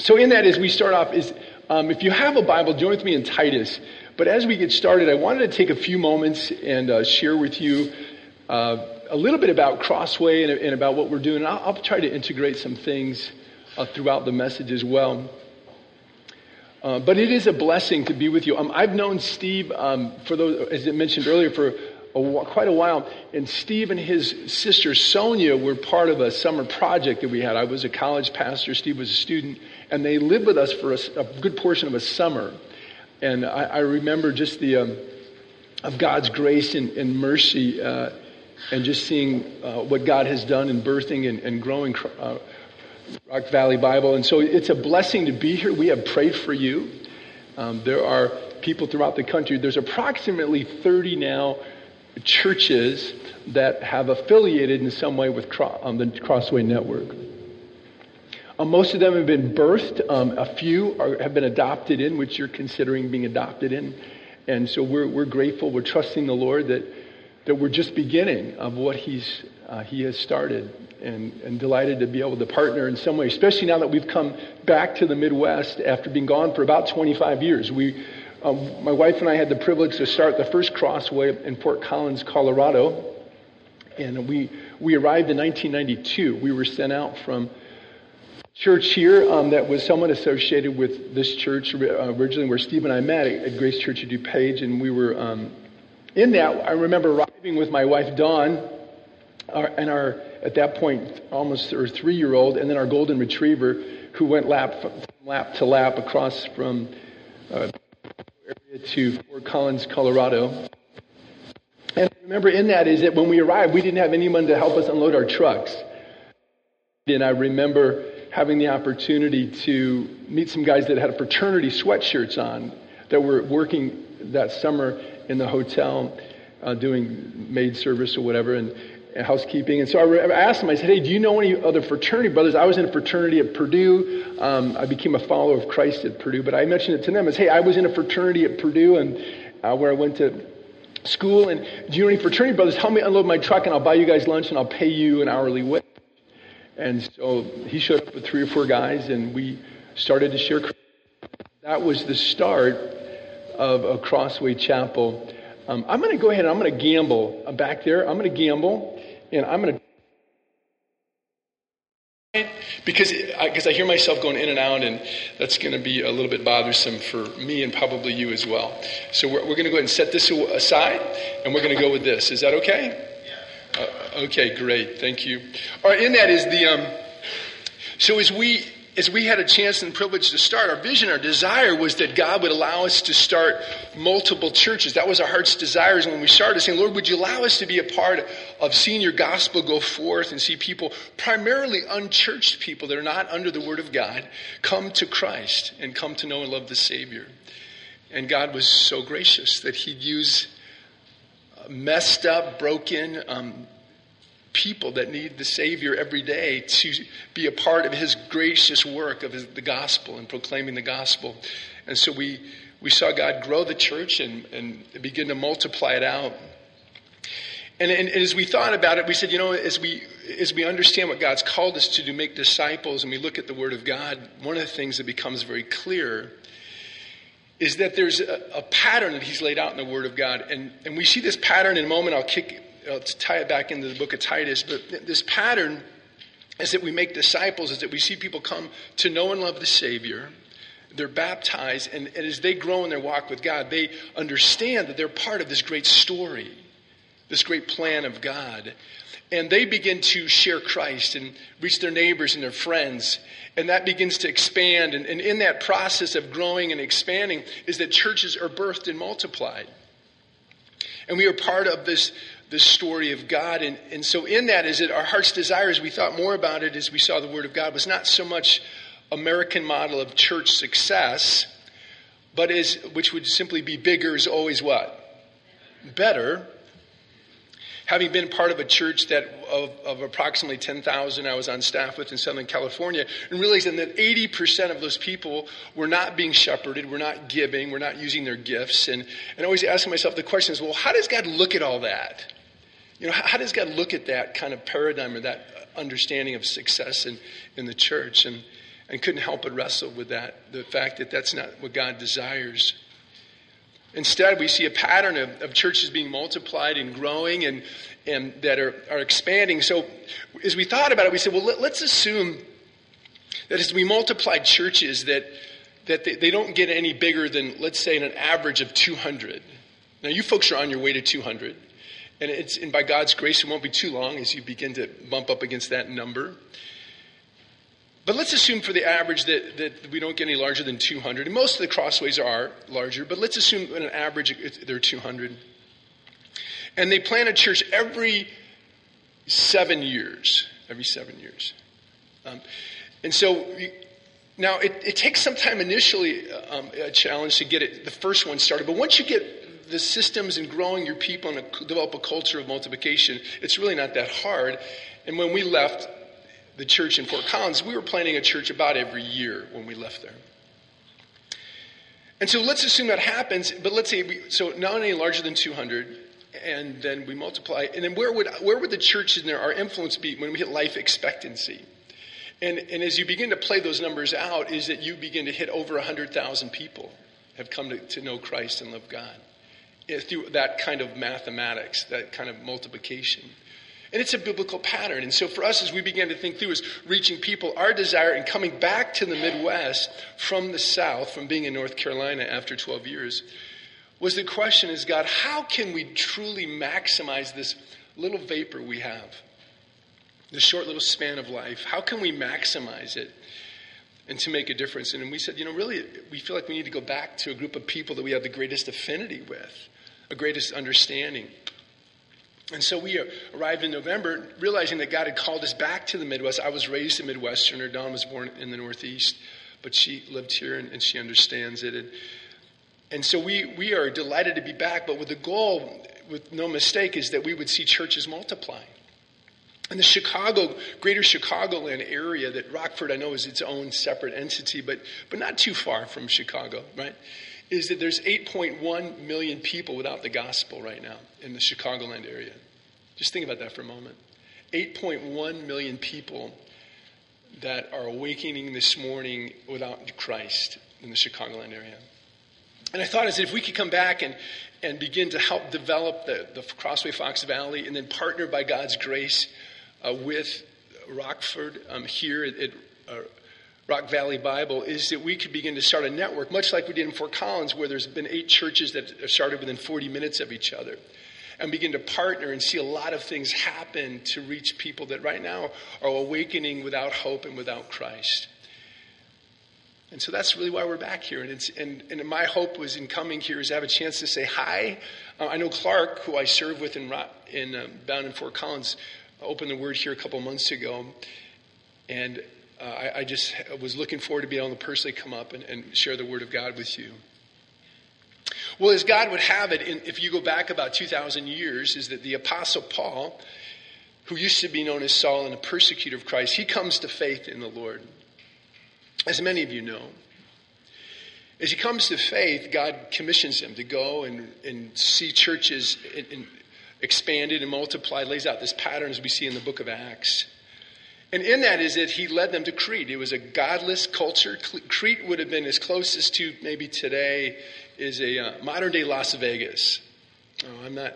so in that, as we start off, is um, if you have a Bible, join with me in Titus. But as we get started, I wanted to take a few moments and uh, share with you uh, a little bit about Crossway and, and, about what we're doing. I'll, I'll try to integrate some things uh, throughout the message as well. Uh, but it is a blessing to be with you. Um, I've known Steve, um, for those, as I mentioned earlier, for a, quite a while. And Steve and his sister Sonia were part of a summer project that we had. I was a college pastor, Steve was a student, and they lived with us for a, a good portion of a summer. And I, I remember just the um, of God's grace and, and mercy, uh, and just seeing uh, what God has done in birthing and, and growing uh, Rock Valley Bible. And so it's a blessing to be here. We have prayed for you. Um, there are people throughout the country. There's approximately 30 now churches that have affiliated in some way with um, the Crossway Network. Um, most of them have been birthed. Um, a few are, have been adopted in, which you're considering being adopted in. And so we're, we're grateful. We're trusting the Lord that, that we're just beginning of what he's, uh, He has started and, and delighted to be able to partner in some way, especially now that we've come back to the Midwest after being gone for about 25 years. We, um, my wife and I had the privilege to start the first Crossway in Fort Collins, Colorado. And we, we arrived in 1992. We were sent out from church here um, that was somewhat associated with this church uh, originally where Steve and I met at Grace Church of DuPage. And we were um, in that. I remember arriving with my wife, Dawn, our, and our at that point almost our three year old, and then our golden retriever who went lap lap to lap across from uh, to Fort Collins, Colorado. And remember in that is that when we arrived, we didn't have anyone to help us unload our trucks. And I remember having the opportunity to meet some guys that had fraternity sweatshirts on that were working that summer in the hotel uh, doing maid service or whatever. And housekeeping. And so I asked him, I said, hey, do you know any other fraternity brothers? I was in a fraternity at Purdue. Um, I became a follower of Christ at Purdue. But I mentioned it to them as, hey, I was in a fraternity at Purdue and uh, where I went to school. And do you know any fraternity brothers? Help me unload my truck and I'll buy you guys lunch and I'll pay you an hourly wage. And so he showed up with three or four guys and we started to share. That was the start of a Crossway Chapel. Um, I'm going to go ahead and I'm going to gamble I'm back there. I'm going to gamble and I'm going to because because I, I, hear myself going in and out, and that's going to be a little bit bothersome for me and probably you as well. So we're, we're going to go ahead and set this aside, and we're going to go with this. Is that okay? Yeah. Uh, okay, great. Thank you. All right, in that is the. Um, so as we as we had a chance and privilege to start, our vision, our desire was that God would allow us to start multiple churches. That was our heart's desires when we started saying, Lord, would you allow us to be a part of seeing your gospel go forth and see people, primarily unchurched people that are not under the word of God, come to Christ and come to know and love the Savior. And God was so gracious that He'd use messed up, broken, um, people that need the Savior every day to be a part of His gracious work of his, the gospel and proclaiming the gospel. And so we, we saw God grow the church and, and begin to multiply it out. And, and, and, as we thought about it, we said, you know, as we, as we understand what God's called us to do, make disciples, and we look at the Word of God, one of the things that becomes very clear is that there's a, a pattern that He's laid out in the Word of God. And, and we see this pattern in a moment. I'll kick uh, to tie it back into the book of Titus, but this pattern is that we make disciples, is that we see people come to know and love the Savior. They're baptized, and, and as they grow in their walk with God, they understand that they're part of this great story, this great plan of God. And they begin to share Christ and reach their neighbors and their friends. And that begins to expand. And, and in that process of growing and expanding, is that churches are birthed and multiplied. And we are part of this the story of God. And, and so, in that, is it our heart's desire, as we thought more about it as we saw the Word of God, was not so much American model of church success, but is, which would simply be bigger is always what? Better. Having been part of a church that of, of approximately 10,000 I was on staff with in Southern California, and realizing that 80% of those people were not being shepherded, were not giving, were not using their gifts. And, and always asking myself the question is, well, how does God look at all that? You know, how does God look at that kind of paradigm or that understanding of success in, in the church? And, and couldn't help but wrestle with that the fact that that's not what God desires. Instead, we see a pattern of, of churches being multiplied and growing and, and that are, are expanding. So, as we thought about it, we said, well, let, us assume that as we multiply churches, that, that they, they don't get any bigger than, let's say, an average of 200. Now, you folks are on your way to 200. And, it's, and by God's grace, it won't be too long as you begin to bump up against that number. But let's assume for the average that, that we don't get any larger than 200. And most of the crossways are larger, but let's assume on an average they're 200. And they plant a church every seven years. Every seven years. Um, and so now it, it, takes some time initially, um, a challenge to get it, the first one started. But once you get the systems and growing your people and a, develop a culture of multiplication, it's really not that hard. And when we left, the church in Fort Collins, we were planning a church about every year when we left there. And so let's assume that happens, but let's say, we, so not any larger than 200, and then we multiply. And then where would, where would the church in there, our influence be when we hit life expectancy? And, and as you begin to play those numbers out, is that you begin to hit over 100,000 people have come to, to know Christ and love God eh, through that kind of mathematics, that kind of multiplication. And it's a biblical pattern. And so for us, as we began to think through is reaching people, our desire in coming back to the Midwest from the South, from being in North Carolina after 12 years, was the question is, God, how can we truly maximize this little vapor we have? This short little span of life. How can we maximize it? and to make a difference. And we said, you know, really, we feel like we need to go back to a group of people that we have the greatest affinity with, a greatest understanding. And so we arrived in November realizing that God had called us back to the Midwest. I was raised a Midwesterner. Dawn was born in the Northeast, but she lived here and, and she understands it. And, and so we, we are delighted to be back, but with the goal, with no mistake, is that we would see churches multiply. And the Chicago, greater Chicagoland area, that Rockford I know is its own separate entity, but, but not too far from Chicago, right? Is that there's 8.1 million people without the gospel right now in the Chicagoland area. Just think about that for a moment. 8.1 million people that are awakening this morning without Christ in the Chicagoland area. And I thought as if we could come back and, and begin to help develop the, the Crossway Fox Valley and then partner by God's grace uh, with Rockford um, here at, at uh, Rock Valley Bible is that we could begin to start a network, much like we did in Fort Collins, where there's been eight churches that have started within 40 minutes of each other, and begin to partner and see a lot of things happen to reach people that right now are awakening without hope and without Christ. And so that's really why we're back here. And, and, and my hope was in coming here is to have a chance to say hi. Uh, I know Clark, who I serve with in, in uh, down in Fort Collins, opened the word here a couple months ago. And uh, I, I, just was looking forward to being able to personally come up and, and, share the Word of God with you. Well, as God would have it, in, if you go back about 2,000 years, is that the Apostle Paul, who used to be known as Saul and a persecutor of Christ, he comes to faith in the Lord. As many of you know, as he comes to faith, God commissions him to go and, and see churches in, in expanded and multiplied, lays out this pattern as we see in the book of Acts. And in that is that he led them to Crete. It was a godless culture. Crete would have been as closest to maybe today is a uh, modern day Las Vegas. Oh, I'm not.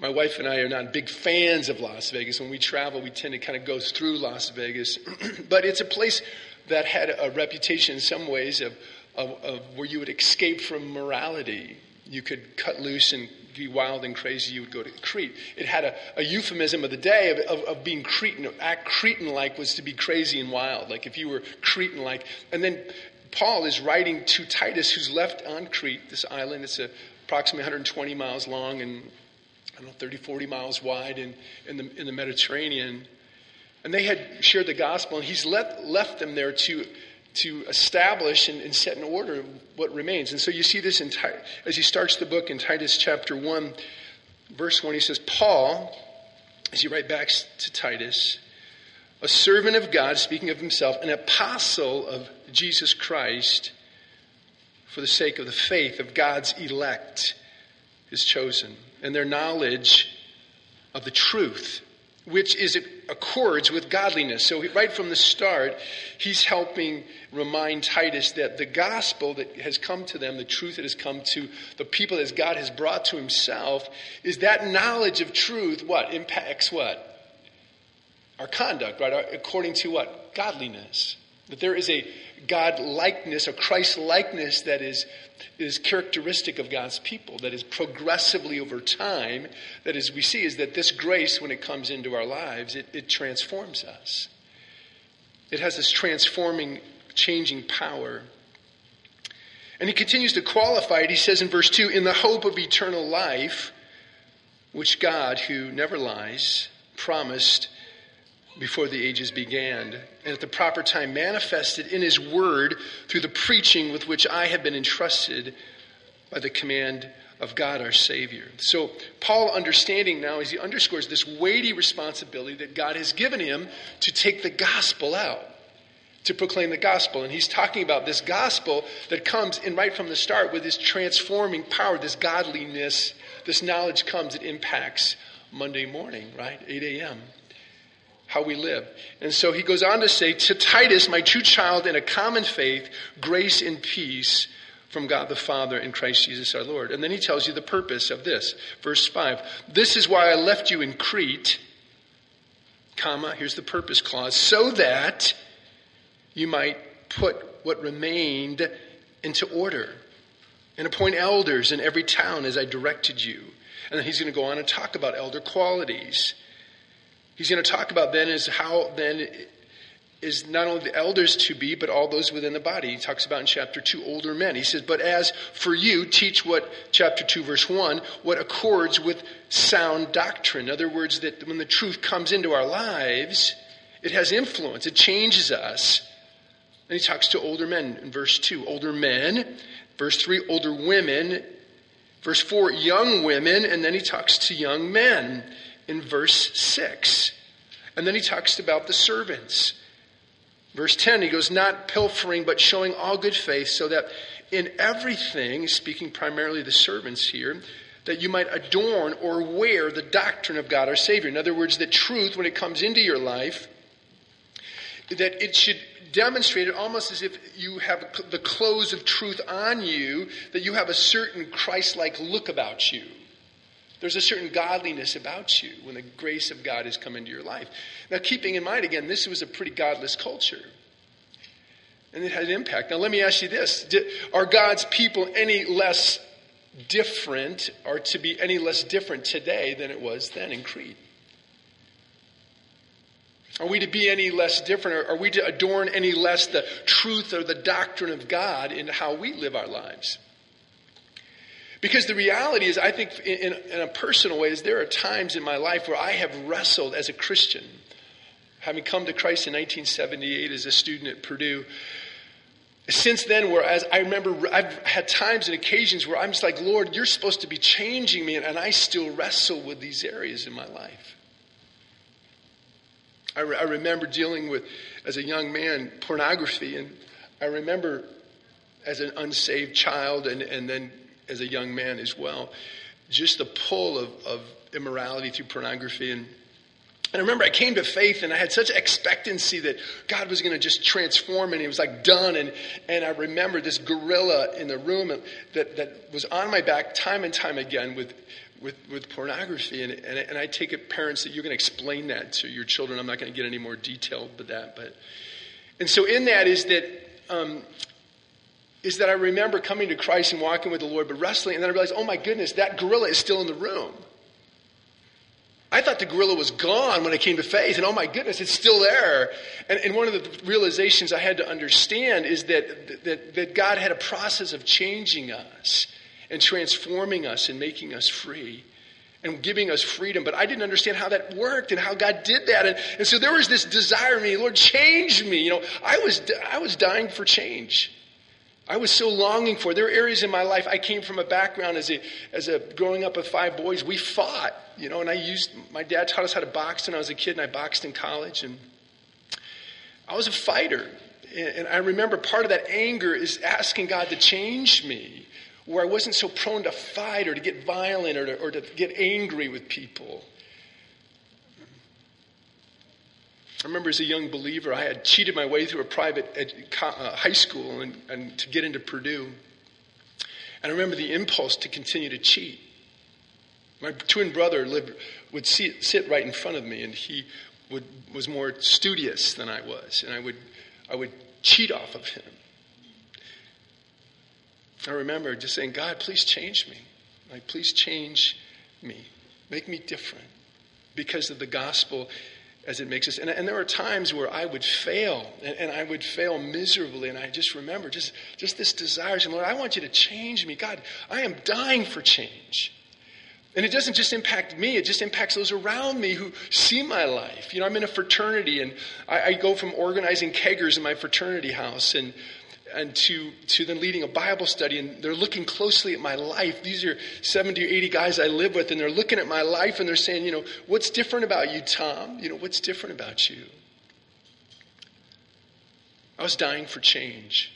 My wife and I are not big fans of Las Vegas. When we travel, we tend to kind of go through Las Vegas, but it's a place that had a reputation in some ways of, of, of where you would escape from morality. You could cut loose and be wild and crazy, you would go to Crete. It had a, a euphemism of the day of, of, of being Cretan. Act Cretan like was to be crazy and wild, like if you were Cretan like. And then Paul is writing to Titus, who's left on Crete, this island. It's a, approximately 120 miles long and I don't know, 30, 40 miles wide in, in, the, in the Mediterranean. And they had shared the gospel, and he's let, left them there to to establish and, and, set in order what remains. And so you see this in, as he starts the book in Titus chapter 1, verse 1, he says, Paul, as he writes back to Titus, a servant of God, speaking of himself, an apostle of Jesus Christ, for the sake of the faith of God's elect, his chosen, and their knowledge of the truth which is accords with godliness. So right from the start, he's helping remind Titus that the gospel that has come to them, the truth that has come to the people that God has brought to himself, is that knowledge of truth what impacts what? Our conduct, right? According to what? Godliness. That there is a God likeness, a Christ likeness that is, is characteristic of God's people, that is progressively over time, that as we see, is that this grace, when it comes into our lives, it, it transforms us. It has this transforming, changing power. And he continues to qualify it. He says in verse 2 In the hope of eternal life, which God, who never lies, promised before the ages began, and at the proper time manifested in His Word through the preaching with which I have been entrusted by the command of God our Savior. So, Paul understanding now as he underscores this weighty responsibility that God has given him to take the gospel out, to proclaim the gospel. And he's talking about this gospel that comes in right from the start with this transforming power, this godliness, this knowledge comes, it impacts Monday morning, right? 8 a.m how we live. And so he goes on to say, To Titus, my true child in a common faith, grace and peace from God the Father and Christ Jesus our Lord. And then he tells you the purpose of this. Verse 5 This is why I left you in Crete, comma, here's the purpose clause, so that you might put what remained into order and appoint elders in every town as I directed you. And then he's going to go on and talk about elder qualities he's going to talk about then is how then is not only the elders to be, but all those within the body. He talks about in chapter 2 older men. He says, But as for you, teach what, chapter 2, verse 1, what accords with sound doctrine. In other words, that when the truth comes into our lives, it has influence, it changes us. And he talks to older men in verse 2, older men. Verse 3, older women. Verse 4, young women. And then he talks to young men in verse 6. And then he talks about the servants. Verse 10, he goes, Not pilfering, but showing all good faith, so that in everything, speaking primarily the servants here, that you might adorn or wear the doctrine of God our Savior. In other words, the truth, when it comes into your life, that it should demonstrate it almost as if you have the clothes of truth on you, that you have a certain Christ like look about you. There's a certain godliness about you when the grace of God has come into your life. Now, keeping in mind, again, this was a pretty godless culture. And it had an impact. Now, let me ask you this Are God's people any less different, or to be any less different today than it was then in Crete? Are we to be any less different? Or are we to adorn any less the truth or the doctrine of God in how we live our lives? Because the reality is, I think, in, in, a personal way, is there are times in my life where I have wrestled as a Christian, having come to Christ in 1978 as a student at Purdue. Since then, whereas I remember I've had times and occasions where I'm just like, Lord, you're supposed to be changing me, and I still wrestle with these areas in my life. I, re- I remember dealing with, as a young man, pornography, and I remember as an unsaved child and, and then as a young man as well. Just the pull of, of immorality through pornography. And, and I remember I came to faith and I had such expectancy that God was going to just transform and it was like done. And, and I remember this gorilla in the room that, that was on my back time and time again with, with, with pornography. And, and, and I take it, parents, that you're going to explain that to your children. I'm not going to get any more detailed with that. But, and so in that is that um, is that I remember coming to Christ and walking with the Lord, but wrestling, and then I realized, oh my goodness, that gorilla is still in the room. I thought the gorilla was gone when I came to faith, and oh my goodness, it's still there. And, and one of the realizations I had to understand is that, that, that God had a process of changing us and transforming us and making us free and giving us freedom. But I didn't understand how that worked and how God did that. And, and so there was this desire in me, Lord, change me. You know, I was, I was dying for change. I was so longing for. There were areas in my life. I came from a background as a as a growing up with five boys. We fought, you know, and I used my dad taught us how to box when I was a kid, and I boxed in college, and I was a fighter. And I remember part of that anger is asking God to change me, where I wasn't so prone to fight or to get violent or to, or to get angry with people. I remember as a young believer, I had cheated my way through a private ed, uh, high school and, and to get into Purdue. And I remember the impulse to continue to cheat. My twin brother lived, would sit, sit right in front of me, and he would, was more studious than I was, and I would, I would cheat off of him. I remember just saying, God, please change me. Like, please change me. Make me different because of the gospel as it makes us. And, and there are times where I would fail, and, and, I would fail miserably. And I just remember just, just this desire. Lord, I want you to change me. God, I am dying for change. And it doesn't just impact me, it just impacts those around me who see my life. You know, I'm in a fraternity, and I, I go from organizing keggers in my fraternity house and and to, to then leading a Bible study, and they're looking closely at my life. These are 70 or 80 guys I live with, and they're looking at my life and they're saying, you know, what's different about you, Tom? You know, what's different about you? I was dying for change.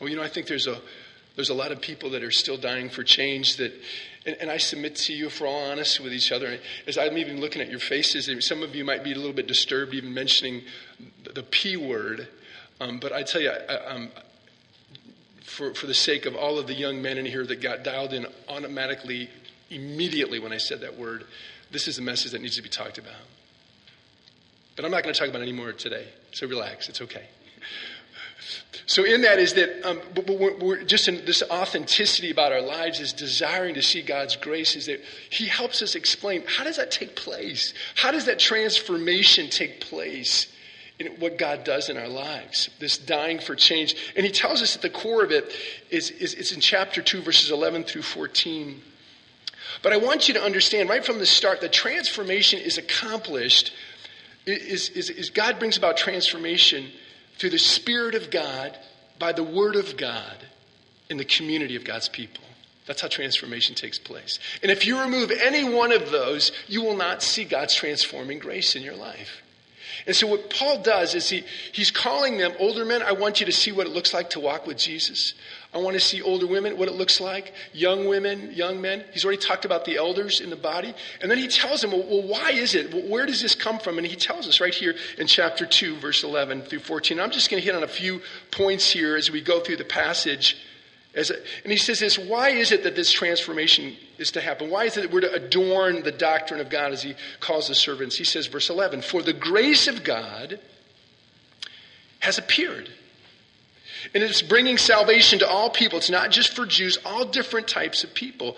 Well, you know, I think there's a there's a lot of people that are still dying for change that and, and, I submit to you, if we're all honest with each other, as I'm even looking at your faces, some of you might be a little bit disturbed even mentioning the, the P word. Um, but I tell you, I, um, for, for the sake of all of the young men in here that got dialed in automatically, immediately when I said that word, this is a message that needs to be talked about. But I'm not going to talk about it anymore today, so relax, it's okay. So, in that is that um, we're, we're just in this authenticity about our lives is desiring to see God's grace, is that He helps us explain how does that take place? How does that transformation take place? in what God does in our lives, this dying for change. And he tells us at the core of it is, is it's in chapter 2, verses 11 through 14. But I want you to understand right from the start that transformation is accomplished, is, is, is God brings about transformation through the Spirit of God, by the Word of God, in the community of God's people. That's how transformation takes place. And if you remove any one of those, you will not see God's transforming grace in your life. And so what Paul does is he, he's calling them, older men, I want you to see what it looks like to walk with Jesus. I want to see older women, what it looks like, young women, young men. He's already talked about the elders in the body. And then he tells them, well, why is it? Where does this come from? And he tells us right here in chapter 2, verse 11 through 14. I'm just going to hit on a few points here as we go through the passage. As and he says this, why is it that this transformation is to happen? Why is it that we're to adorn the doctrine of God as he calls the servants? He says, verse 11, for the grace of God has appeared and it's bringing salvation to all people. It's not just for Jews, all different types of people.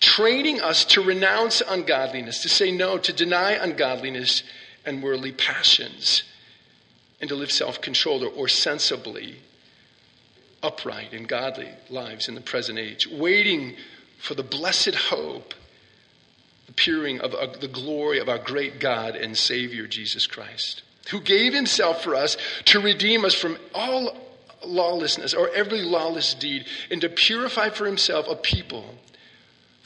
Training us to renounce ungodliness, to say no, to deny ungodliness and worldly passions, and to live self controlled or, or sensibly upright and godly lives in the present age, waiting for the blessed hope, appearing of, of the glory of our great God and Savior, Jesus Christ, who gave himself for us to redeem us from all lawlessness or every lawless deed and to purify for himself a people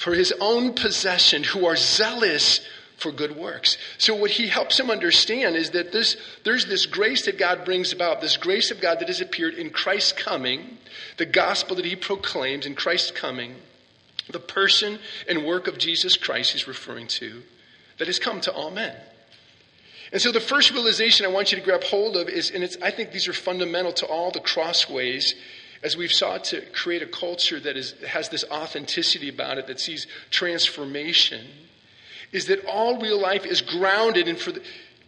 for his own possession who are zealous for good works. So what he helps him understand is that this, there's this grace that God brings about, this grace of God that has appeared in Christ's coming, the gospel that he proclaims in Christ's coming, the person and work of Jesus Christ he's referring to, that has come to all men. And so the first realization I want you to grab hold of is, and it's, I think these are fundamental to all the crossways as we've sought to create a culture that is, has this authenticity about it, that sees transformation, is that all real life is grounded in, for the,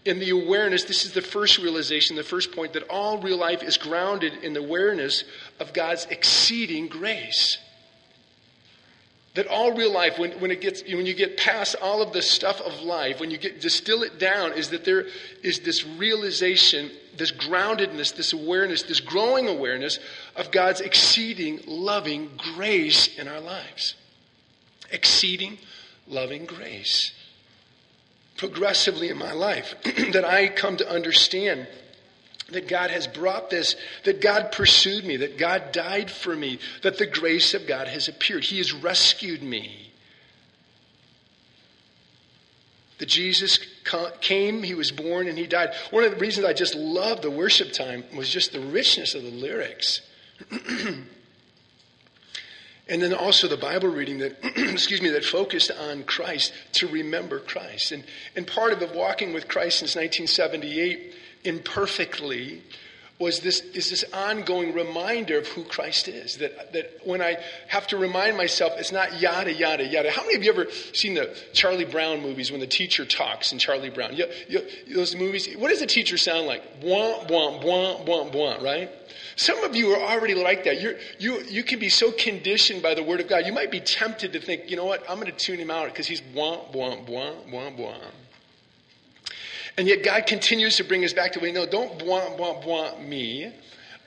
in the awareness. This is the first realization, the first point, that all real life is grounded in the awareness of God's exceeding grace. That all real life, when, when, it gets, when you get past all of the stuff of life, when you get distill it down, is that there is this realization, this groundedness, this awareness, this growing awareness of God's exceeding loving grace in our lives. Exceeding loving grace. Progressively in my life, that I come to understand that God has brought this, that God pursued me, that God died for me, that the grace of God has appeared. He has rescued me. That Jesus came, He was born, and He died. One of the reasons I just love the worship time was just the richness of the lyrics. And then also the Bible reading that, excuse me, that focused on Christ to remember Christ. And, and part of the walking with Christ since 1978 imperfectly was this is this ongoing reminder of who Christ is. That that when I have to remind myself, it's not yada yada yada. How many of you ever seen the Charlie Brown movies when the teacher talks in Charlie Brown? You, you, those movies. What does the teacher sound like? Bwah bwah bwah bwah bwah. Right. Some of you are already like that. You're, you you can be so conditioned by the Word of God. You might be tempted to think, you know what? I'm going to tune him out because he's bwah bwah bwah bwah bwah. And yet God continues to bring us back to, well, no, don't bwah, bwah, bwah me.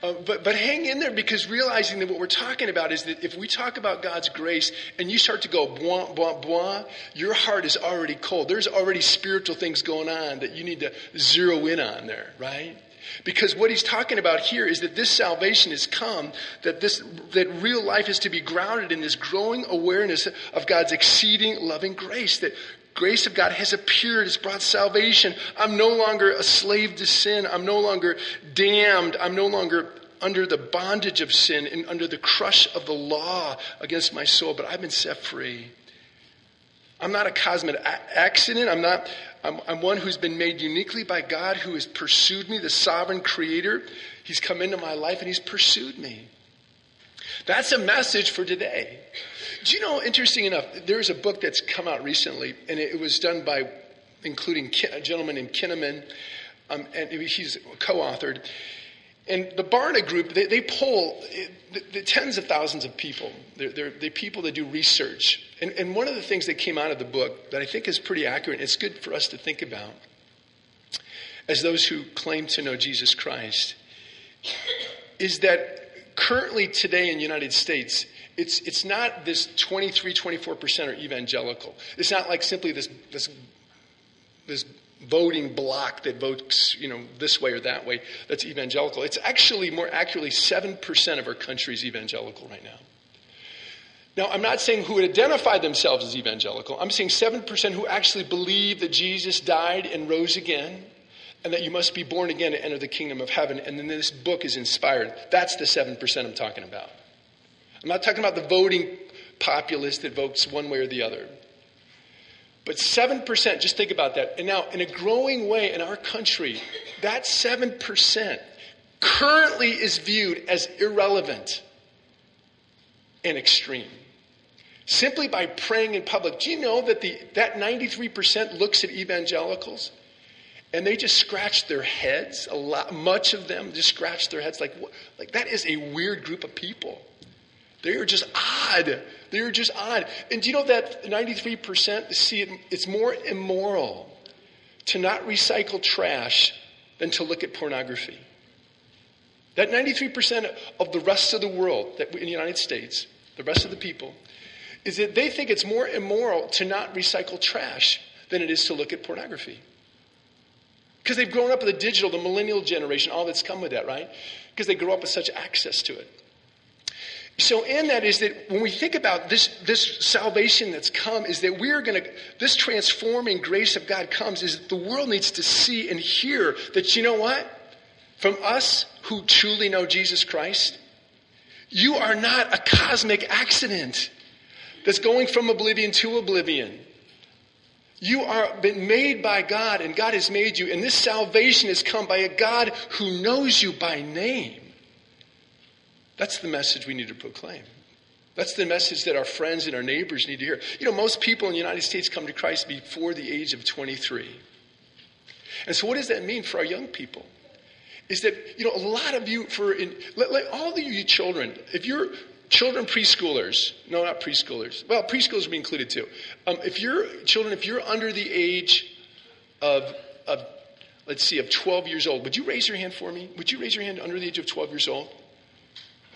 Uh, but, but hang in there because realizing that what we're talking about is that if we talk about God's grace and you start to go bwah, bwah, bwah, your heart is already cold. There's already spiritual things going on that you need to zero in on there, right? Because what he's talking about here is that this salvation has come, that this that real life is to be grounded in this growing awareness of God's exceeding loving grace. That grace of God has appeared. It's brought salvation. I'm no longer a slave to sin. I'm no longer damned. I'm no longer under the bondage of sin and under the crush of the law against my soul, but I've been set free. I'm not a cosmic accident. I'm not, I'm, I'm, one who's been made uniquely by God who has pursued me, the sovereign creator. He's come into my life and he's pursued me. That's a message for today. Do you know, interesting enough, there's a book that's come out recently, and it was done by, including a gentleman named Kinnaman, um, and he's co authored. And the Barna Group, they, they poll the, the tens of thousands of people. They're, they're, they're, people that do research. And, and one of the things that came out of the book that I think is pretty accurate, it's good for us to think about as those who claim to know Jesus Christ, is that currently today in the United States, it's, it's not this 23, 24% are evangelical. It's not like simply this, this, this voting block that votes, you know, this way or that way that's evangelical. It's actually more accurately 7% of our country is evangelical right now. Now, I'm not saying who would identify themselves as evangelical. I'm saying 7% who actually believe that Jesus died and rose again and that you must be born again to enter the kingdom of heaven. And then this book is inspired. That's the 7% I'm talking about. I'm not talking about the voting populace that votes one way or the other. But 7%, just think about that. And now, in a growing way in our country, that 7% currently is viewed as irrelevant and extreme. Simply by praying in public. Do you know that the, that 93% looks at evangelicals and they just scratch their heads? A lot, much of them just scratch their heads like, like that is a weird group of people. They are just odd. They are just odd. And do you know that 93% see it, it's more immoral to not recycle trash than to look at pornography? That 93% of the rest of the world, that in the United States, the rest of the people, is that they think it's more immoral to not recycle trash than it is to look at pornography. Because they've grown up with the digital, the millennial generation, all that's come with that, right? Because they grow up with such access to it. So, in that is that when we think about this, this salvation that's come, is that we are going to, this transforming grace of God comes, is that the world needs to see and hear that, you know what? From us who truly know Jesus Christ, you are not a cosmic accident that's going from oblivion to oblivion. You are been made by God, and God has made you, and this salvation has come by a God who knows you by name. That's the message we need to proclaim. That's the message that our friends and our neighbors need to hear. You know, most people in the United States come to Christ before the age of 23. And so, what does that mean for our young people? Is that, you know, a lot of you, for in, like all of you children, if you're children preschoolers, no, not preschoolers, well, preschoolers would be included too. Um, if you're children, if you're under the age of, of, let's see, of 12 years old, would you raise your hand for me? Would you raise your hand under the age of 12 years old?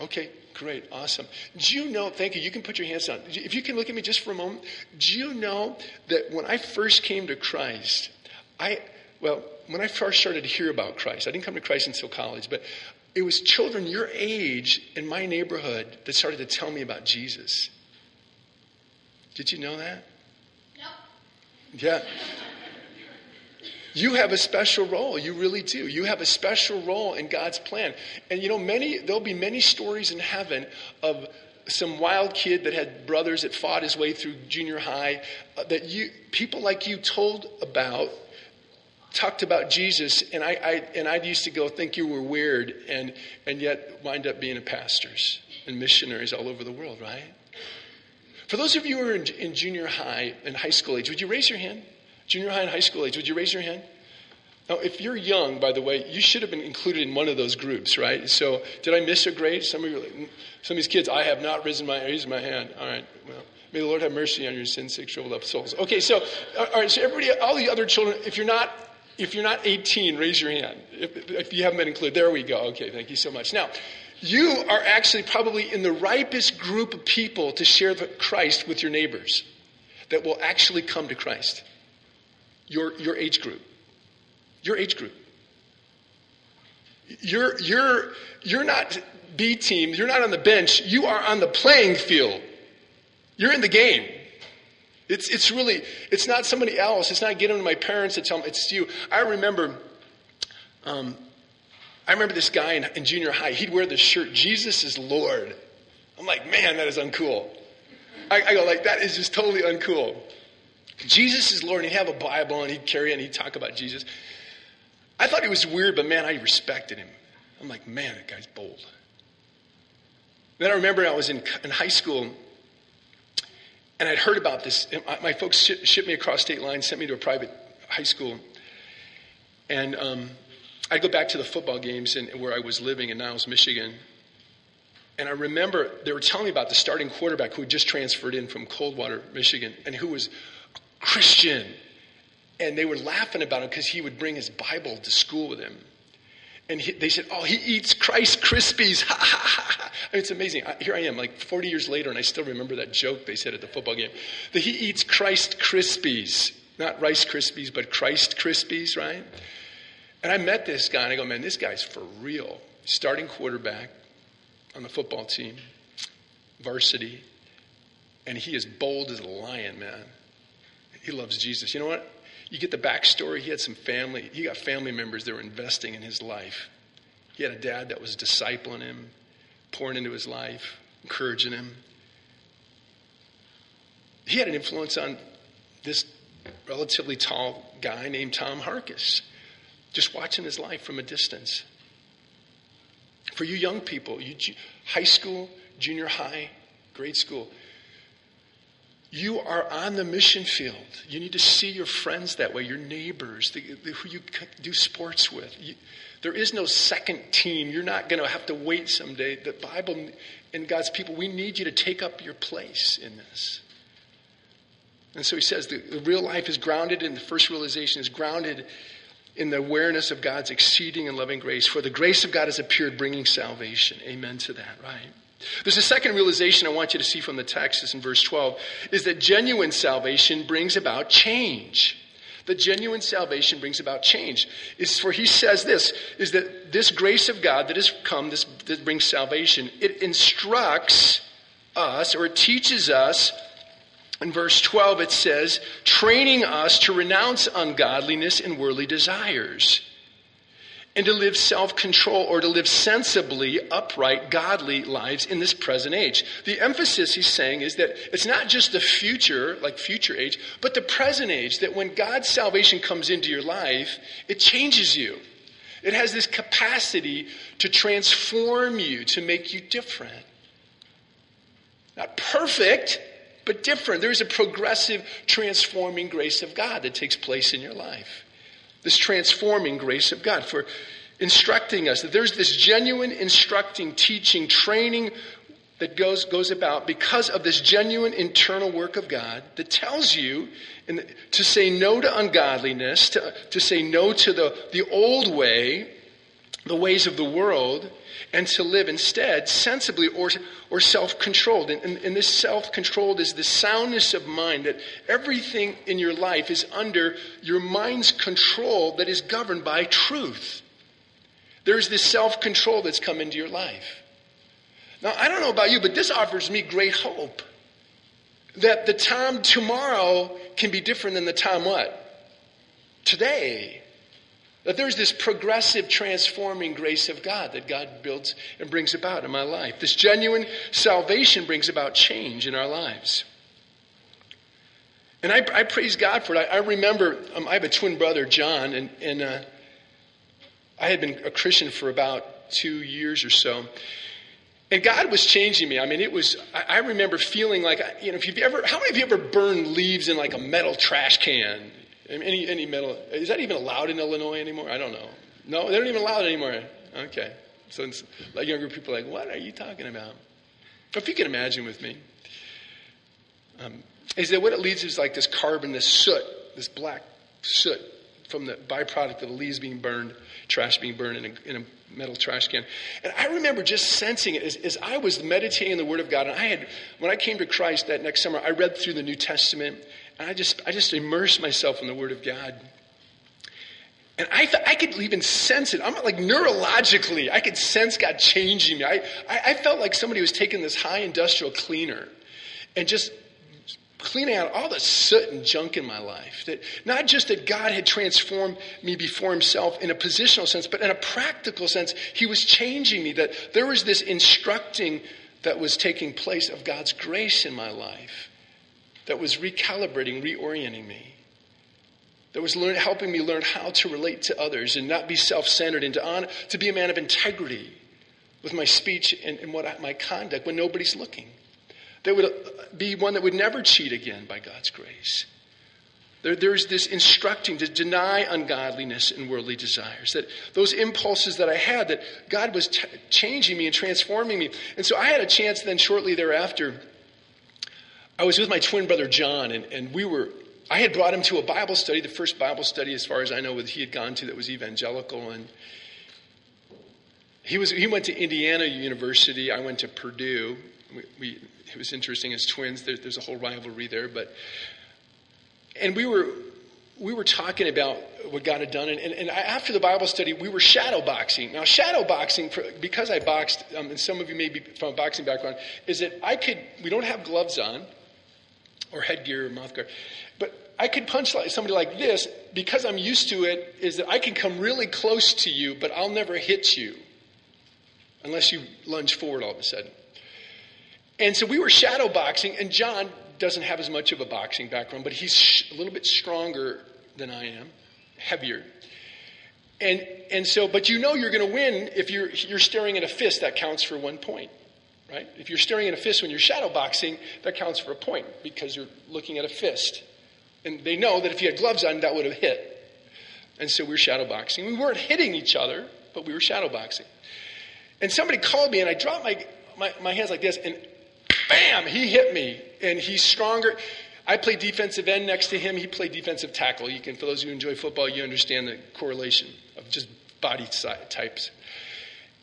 Okay, great, awesome. Do you know, thank you, you can put your hands down. If you can look at me just for a moment, do you know that when I first came to Christ, I, well, when I first started to hear about Christ, I didn't come to Christ until college, but it was children your age in my neighborhood that started to tell me about Jesus. Did you know that? No. Yeah. You have a special role. You really do. You have a special role in God's plan. And you know, many there'll be many stories in heaven of some wild kid that had brothers that fought his way through junior high uh, that you people like you told about talked about Jesus and I, I and I used to go think you were weird and and yet wind up being a pastors and missionaries all over the world, right? For those of you who are in, in junior high and high school age, would you raise your hand? Junior high and high school age, would you raise your hand? Now, if you're young, by the way, you should have been included in one of those groups, right? So, did I miss a grade? Some of you, mm, some of these kids, I have not risen my raised my hand. All right, well, may the Lord have mercy on your sin, sick, troubled up souls. Okay, so, all right, so everybody, all the other children, if you're not, if you're not 18, raise your hand. If, if you haven't been included, there we go. Okay, thank you so much. Now, you are actually probably in the ripest group of people to share the Christ with your neighbors that will actually come to Christ. Your, your age group. Your age group. You're, you're, you're not B team, you're not on the bench, you are on the playing field. You're in the game. It's, it's really, it's not somebody else. It's not getting to my parents to tell them, it's you. I remember, um, I remember this guy in, in junior high, he'd wear this shirt, Jesus is Lord. I'm like, man, that is uncool. I, I go, like, that is just totally uncool. Jesus is Lord, and he'd have a Bible, and he'd carry it, and he'd talk about Jesus. I thought he was weird, but man, I respected him. I'm like, man, that guy's bold. Then I remember I was in, in high school, and I'd heard about this. My folks shipped me across state lines, sent me to a private high school. And um, I'd go back to the football games where I was living in Niles, Michigan. And I remember they were telling me about the starting quarterback who had just transferred in from Coldwater, Michigan, and who was a Christian and they were laughing about him because he would bring his Bible to school with him. And he, they said, Oh, he eats Christ Krispies. I mean, it's amazing. I, here I am, like 40 years later, and I still remember that joke they said at the football game that he eats Christ Krispies. Not Rice Krispies, but Christ Krispies, right? And I met this guy, and I go, Man, this guy's for real. Starting quarterback on the football team, varsity, and he is bold as a lion, man. He loves Jesus. You know what? You get the backstory. He had some family, he got family members that were investing in his life. He had a dad that was discipling him, pouring into his life, encouraging him. He had an influence on this relatively tall guy named Tom Harkis, just watching his life from a distance. For you young people, you, high school, junior high, grade school, you are on the mission field. You need to see your friends that way, your neighbors, the, the, who you do sports with. You, there is no second team. You're not going to have to wait someday. The Bible and God's people, we need you to take up your place in this. And so he says the, the real life is grounded in the first realization is grounded in the awareness of God's exceeding and loving grace. For the grace of God has appeared, bringing salvation. Amen to that, right? There's a second realization I want you to see from the text, is in verse 12, is that genuine salvation brings about change. The genuine salvation brings about change. Is for he says this is that this grace of God that has come, this that brings salvation, it instructs us or it teaches us. In verse 12, it says, training us to renounce ungodliness and worldly desires and to live self control or to live sensibly, upright, godly lives in this present age. The emphasis he's saying is that it's not just the future, like future age, but the present age, that when God's salvation comes into your life, it changes you. It has this capacity to transform you, to make you different. Not perfect, but different. There's a progressive, transforming grace of God that takes place in your life this transforming grace of God for instructing us. That there's this genuine instructing, teaching, training that goes, goes about because of this genuine internal work of God that tells you the, to say no to ungodliness, to, to say no to the, the old way, the ways of the world, and to live instead sensibly or, or self controlled. And, and, and, this self controlled is the soundness of mind that everything in your life is under your mind's control that is governed by truth. There's this self control that's come into your life. Now, I don't know about you, but this offers me great hope that the time tomorrow can be different than the time what? Today. That there's this progressive, transforming grace of God that God builds and brings about in my life. This genuine salvation brings about change in our lives. And I, I praise God for it. I, I remember, um, I have a twin brother, John, and, and uh, I had been a Christian for about two years or so. And God was changing me. I mean, it was, I, I remember feeling like, you know, if you've ever, how many of you ever burned leaves in like a metal trash can? Any, any metal, is that even allowed in Illinois anymore? I don't know. No, they don't even allow it anymore. Okay. So it's like younger people are like, what are you talking about? If you can imagine with me. Um, is that what it leads is like this carbon, this soot, this black soot from the byproduct of the leaves being burned, trash being burned in a, in a metal trash can. And I remember just sensing it as, as, I was meditating the Word of God. And I had, when I came to Christ that next summer, I read through the New Testament I just, I just immersed myself in the Word of God. And I, th- I could even sense it. I'm like neurologically, I could sense God changing me. I, I, I felt like somebody was taking this high industrial cleaner and just cleaning out all the soot and junk in my life. That not just that God had transformed me before himself in a positional sense, but in a practical sense, he was changing me. That there was this instructing that was taking place of God's grace in my life that was recalibrating, reorienting me. That was learn, helping me learn how to relate to others and not be self centered and to, on, to be a man of integrity with my speech and, and what I, my conduct when nobody's looking. That would uh, be one that would never cheat again by God's grace. There, there's this instructing to deny ungodliness and worldly desires. That those impulses that I had, that God was t- changing me and transforming me. And so I had a chance then shortly thereafter. I was with my twin brother John, and, and we were, I had brought him to a Bible study, the first Bible study, as far as I know, that he had gone to that was evangelical. And he, was, he went to Indiana University, I went to Purdue. We, we, it was interesting as twins. There, there's a whole rivalry there, but and we were we were talking about what God had done, and, and, and after the Bible study, we were shadow boxing. Now, shadow boxing, because I boxed, um, and some of you may be from a boxing background, is that I could. We don't have gloves on, or headgear or mouth guard, but I could punch somebody like this because I'm used to it. Is that I can come really close to you, but I'll never hit you unless you lunge forward all of a sudden. And so we were shadow boxing, and John doesn't have as much of a boxing background, but he's a little bit stronger than I am, heavier. And, and so, but you know you're going to win if you're, you're staring at a fist, that counts for one point, right? If you're staring at a fist when you're shadow boxing, that counts for a point because you're looking at a fist. And they know that if you had gloves on, that would have hit. And so we were shadow boxing. We weren't hitting each other, but we were shadow boxing. And somebody called me, and I dropped my, my, my hands like this, and bam, he hit me. And he's stronger. I play defensive end next to him. He played defensive tackle. You can, for those who enjoy football, you understand the correlation of just body types.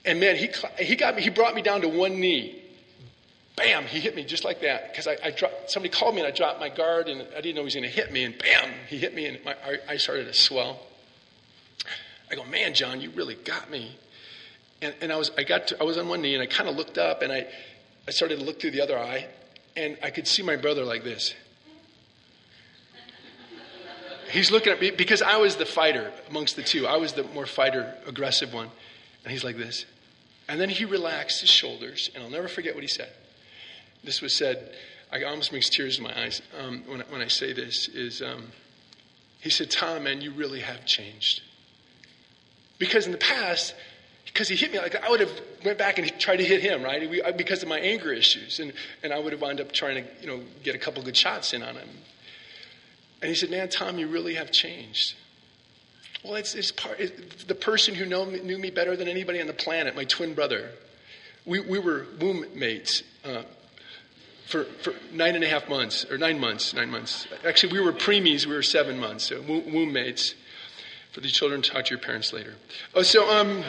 And man, he, he got me, he brought me down to one knee. Bam, he hit me just like that. Because I, I dropped, somebody called me and I dropped my guard and I didn't know he was going to hit me. And bam, he hit me and my, I, started to swell. I go, man, John, you really got me. And, and I was, I got, to, I was on one knee and I kind of looked up and I, I started to look through the other eye, and I could see my brother like this. He's looking at me because I was the fighter amongst the two. I was the more fighter, aggressive one. And he's like this. And then he relaxed his shoulders, and I'll never forget what he said. This was said, I almost makes tears in my eyes um, when, when I say this, is um, he said, Tom, man, you really have changed. Because in the past, because he hit me like I would have went back and tried to hit him, right? We, because of my anger issues, and and I would have wound up trying to you know get a couple good shots in on him. And he said, "Man, Tom, you really have changed." Well, it's, it's part it's the person who know, knew me better than anybody on the planet, my twin brother. We we were womb mates. Uh, for, for nine and a half months, or nine months, nine months. Actually, we were preemies, we were seven months, so womb mates. For the children, talk to your parents later. Oh, so, um,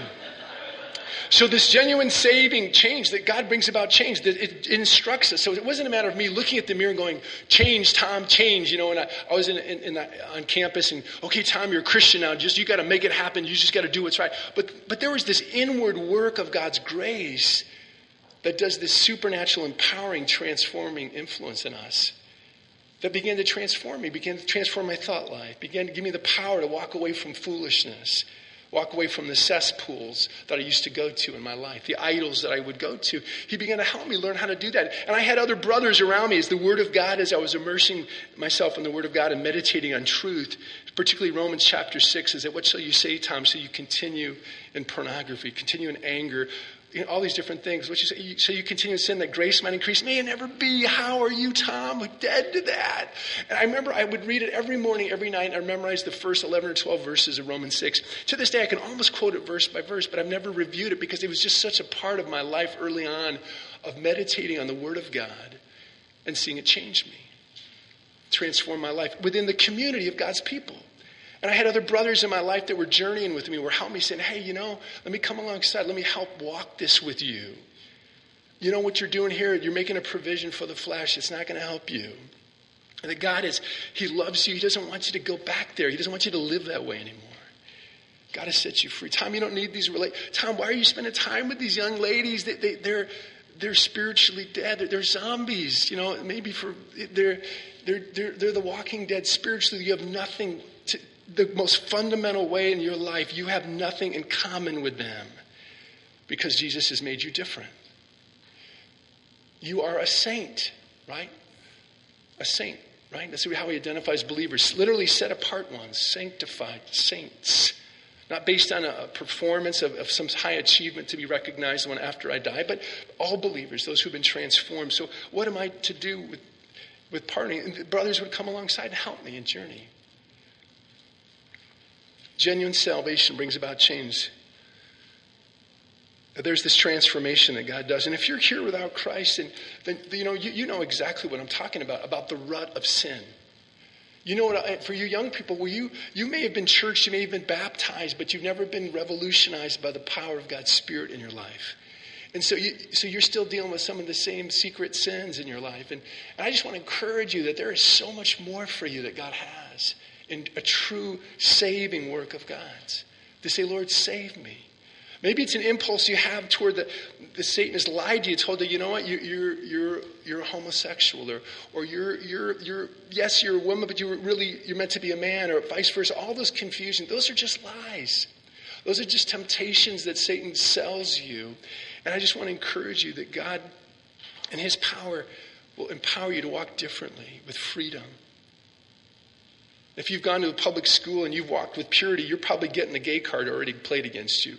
so this genuine saving change that God brings about change, that it, instructs us. So it wasn't a matter of me looking at the mirror and going, change, Tom, change. You know, and I, I was in, in, in the, on campus and, okay, Tom, you're a Christian now. Just, you got to make it happen. You just got to do what's right. But, but there was this inward work of God's grace that does this supernatural, empowering, transforming influence in us that began to transform me, began to transform my thought life, began to give me the power to walk away from foolishness walk away from the cesspools that I used to go to in my life, the idols that I would go to. He began to help me learn how to do that. And I had other brothers around me as the Word of God, as I was immersing myself in the Word of God and meditating on truth, particularly Romans chapter 6, is that what shall you say, Tom, so you continue in pornography, continue in anger, you know, all these different things. You say, so you continue to sin that grace might increase. May it never be. How are you, Tom? Dead to that. And I remember I would read it every morning, every night. And I memorized the first 11 or 12 verses of Romans 6. To this day, I can almost quote it verse by verse, but I've never reviewed it because it was just such a part of my life early on of meditating on the Word of God and seeing it change me, transform my life within the community of God's people. And I had other brothers in my life that were journeying with me, were helping me, saying, Hey, you know, let me come alongside. Let me help walk this with you. You know what you're doing here? You're making a provision for the flesh. It's not going to help you. And that God is, He loves you. He doesn't want you to go back there. He doesn't want you to live that way anymore. God has set you free. Tom, you don't need these relate. Tom, why are you spending time with these young ladies? They, they, they're, they're spiritually dead. They're, they're, zombies. You know, maybe for they're, they're, they're, they're the walking dead spiritually. You have nothing the most fundamental way in your life, you have nothing in common with them because Jesus has made you different. You are a saint, right? A saint, right? That's how he identifies believers. Literally set apart ones, sanctified saints. Not based on a performance of, of some high achievement to be recognized when after I die, but all believers, those who've been transformed. So, what am I to do with, with parting? And the brothers would come alongside and help me in journey. Genuine salvation brings about change. There's this transformation that God does. And if you're here without Christ, and then you know you, you know exactly what I'm talking about, about the rut of sin. You know what, for you young people, well, you, you may have been churched, you may have been baptized, but you've never been revolutionized by the power of God's Spirit in your life. And so, you, so you're still dealing with some of the same secret sins in your life. And, and I just want to encourage you that there is so much more for you that God has in a true saving work of God's. To say, Lord, save me. Maybe it's an impulse you have toward the, the Satan has lied to you, told you, you know what, you, you're, you're, you're a homosexual, or, or you're, you're, you're, yes, you're a woman, but you're really, you're meant to be a man, or vice versa. All those confusion, those are just lies. Those are just temptations that Satan sells you. And I just want to encourage you that God and his power will empower you to walk differently with freedom if you've gone to a public school and you've walked with purity, you're probably getting the gay card already played against you.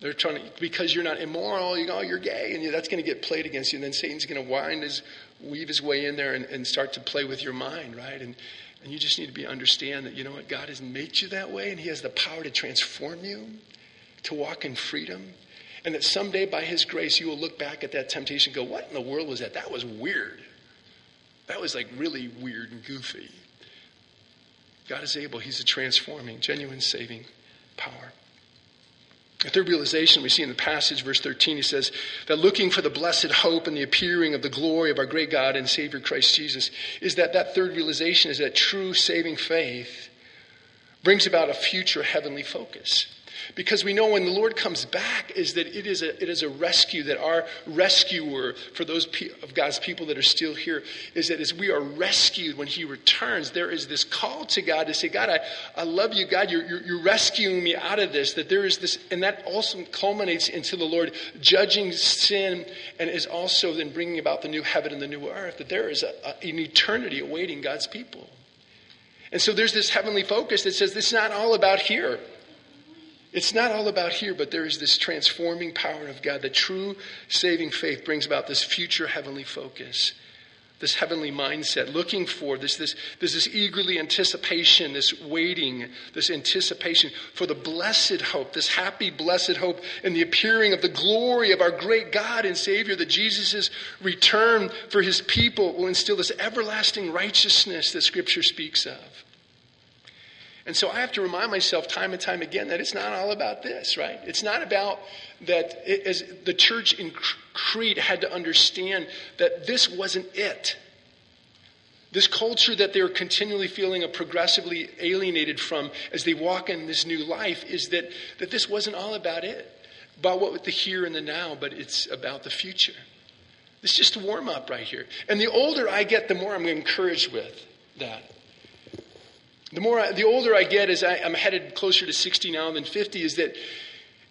They're trying to, because you're not immoral, you know, you're gay, and that's going to get played against you. And then Satan's going to wind his, weave his way in there and, and start to play with your mind, right? And, and you just need to be understand that, you know what, God has made you that way, and He has the power to transform you, to walk in freedom. And that someday, by His grace, you will look back at that temptation and go, What in the world was that? That was weird. That was like really weird and goofy. God is able. He's a transforming, genuine saving power. The third realization we see in the passage, verse 13, he says that looking for the blessed hope and the appearing of the glory of our great God and Savior Christ Jesus is that that third realization is that true saving faith brings about a future heavenly focus. Because we know when the Lord comes back is that it is a, it is a rescue, that our rescuer for those pe- of God's people that are still here is that as we are rescued when He returns, there is this call to God to say, God, I, I love you, God, you're, you're, you're rescuing me out of this. That there is this, and that also culminates into the Lord judging sin and is also then bringing about the new heaven and the new earth. That there is a, a, an eternity awaiting God's people. And so there's this heavenly focus that says this is not all about here. It's not all about here, but there is this transforming power of God. The true saving faith brings about this future heavenly focus, this heavenly mindset, looking for this, this, this, this eagerly anticipation, this waiting, this anticipation for the blessed hope, this happy, blessed hope in the appearing of the glory of our great God and Savior, that Jesus' return for his people will instill this everlasting righteousness that Scripture speaks of. And so I have to remind myself time and time again that it's not all about this, right? It's not about that, it, as the church in Crete had to understand that this wasn't it. This culture that they're continually feeling a progressively alienated from as they walk in this new life is that, that this wasn't all about it, about what the here and the now, but it's about the future. It's just a warm up right here. And the older I get, the more I'm encouraged with that. The more, I, the older I get, as I, am headed closer to 60 now than 50, is that,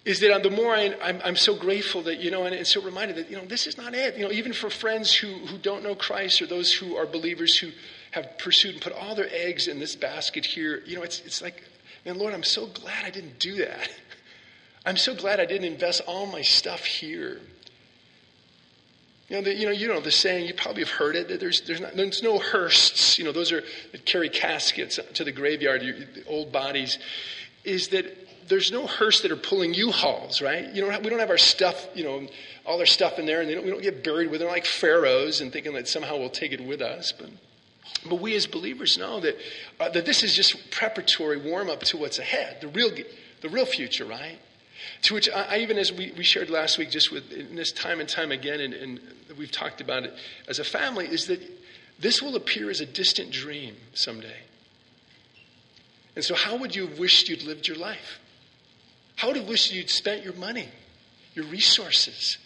is that the more I, I'm, I'm so grateful that, you know, and, and so reminded that, you know, this is not it. You know, even for friends who, who don't know Christ or those who are believers who have pursued and put all their eggs in this basket here, you know, it's, it's like, man, Lord, I'm so glad I didn't do that. I'm so glad I didn't invest all my stuff here. You know, the, you know, you know the saying. You probably have heard it. That there's, there's, not, there's no hearses. You know, those are that carry caskets to the graveyard. The old bodies. Is that there's no hearse that are pulling U-hauls, right? You know, we don't have our stuff. You know, all our stuff in there, and don't, we don't get buried with it like pharaohs and thinking that somehow we'll take it with us. But, but we as believers know that uh, that this is just preparatory warm up to what's ahead, the real, the real future, right? To which I, I, even as we, we shared last week, just with in this time and time again, and, and we've talked about it as a family, is that this will appear as a distant dream someday. And so, how would you have wished you'd lived your life? How would you have wished you'd spent your money, your resources?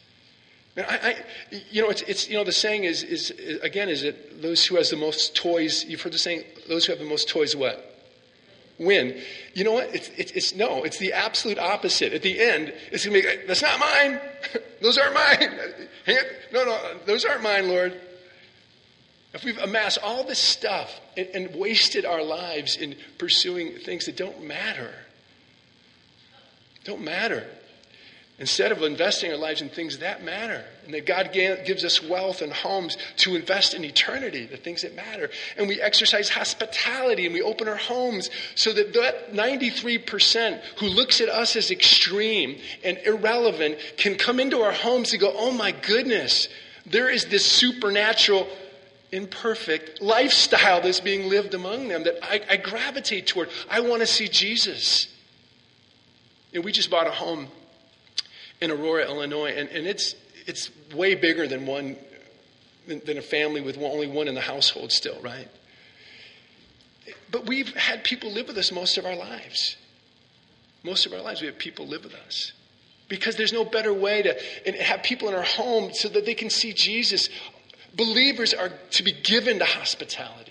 I, I, you know, it's, it's, you know, the saying is, is, again, is it those who has the most toys, you've heard the saying, those who have the most toys what? Win. You know what? It's, it's, it's, no, it's the absolute opposite. At the end, it's going to be, that's not mine. those aren't mine. no, no, those aren't mine, Lord. If we've amassed all this stuff and, and wasted our lives in pursuing things that don't matter, don't matter. Instead of investing our lives in things that matter, and that God gives us wealth and homes to invest in eternity, the things that matter. And we exercise hospitality and we open our homes so that that 93% who looks at us as extreme and irrelevant can come into our homes and go, oh my goodness, there is this supernatural, imperfect lifestyle that's being lived among them that I, I gravitate toward. I want to see Jesus. And we just bought a home in Aurora, Illinois, and, and it's, it's way bigger than one than, than a family with only one in the household still, right? But we've had people live with us most of our lives. Most of our lives, we have people live with us. Because there's no better way to have people in our home so that they can see Jesus. Believers are to be given to hospitality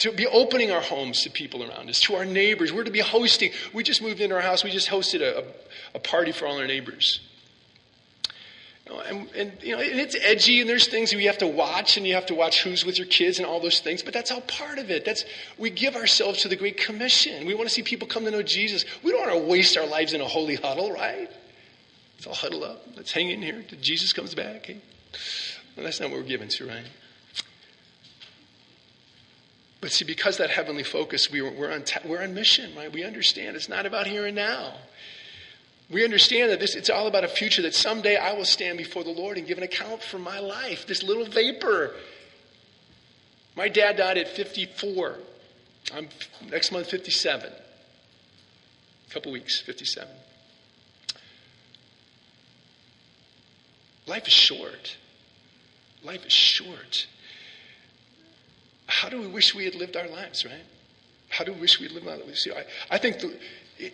to be opening our homes to people around us, to our neighbors. We're to be hosting. We just moved into our house. We just hosted a, a, party for all our neighbors. You know, and, and, you know, and it's edgy, and there's things we have to watch, and you have to watch who's with your kids and all those things. But that's all part of it. That's we give ourselves to the Great Commission. We want to see people come to know Jesus. We don't want to waste our lives in a holy huddle, right? Let's all huddle up. Let's hang in here till Jesus comes back. Well, that's not what we're given to, right? But see, because that heavenly focus, we, we're, on, we're on mission, right? We understand it's not about here and now. We understand that this, it's all about a future that someday I will stand before the Lord and give an account for my life, this little vapor. My dad died at 54. I'm next month 57. A couple weeks, 57. Life is short. Life is short how do we wish we had lived our lives, right? How do we wish we had lived our lives? See, I, I think the,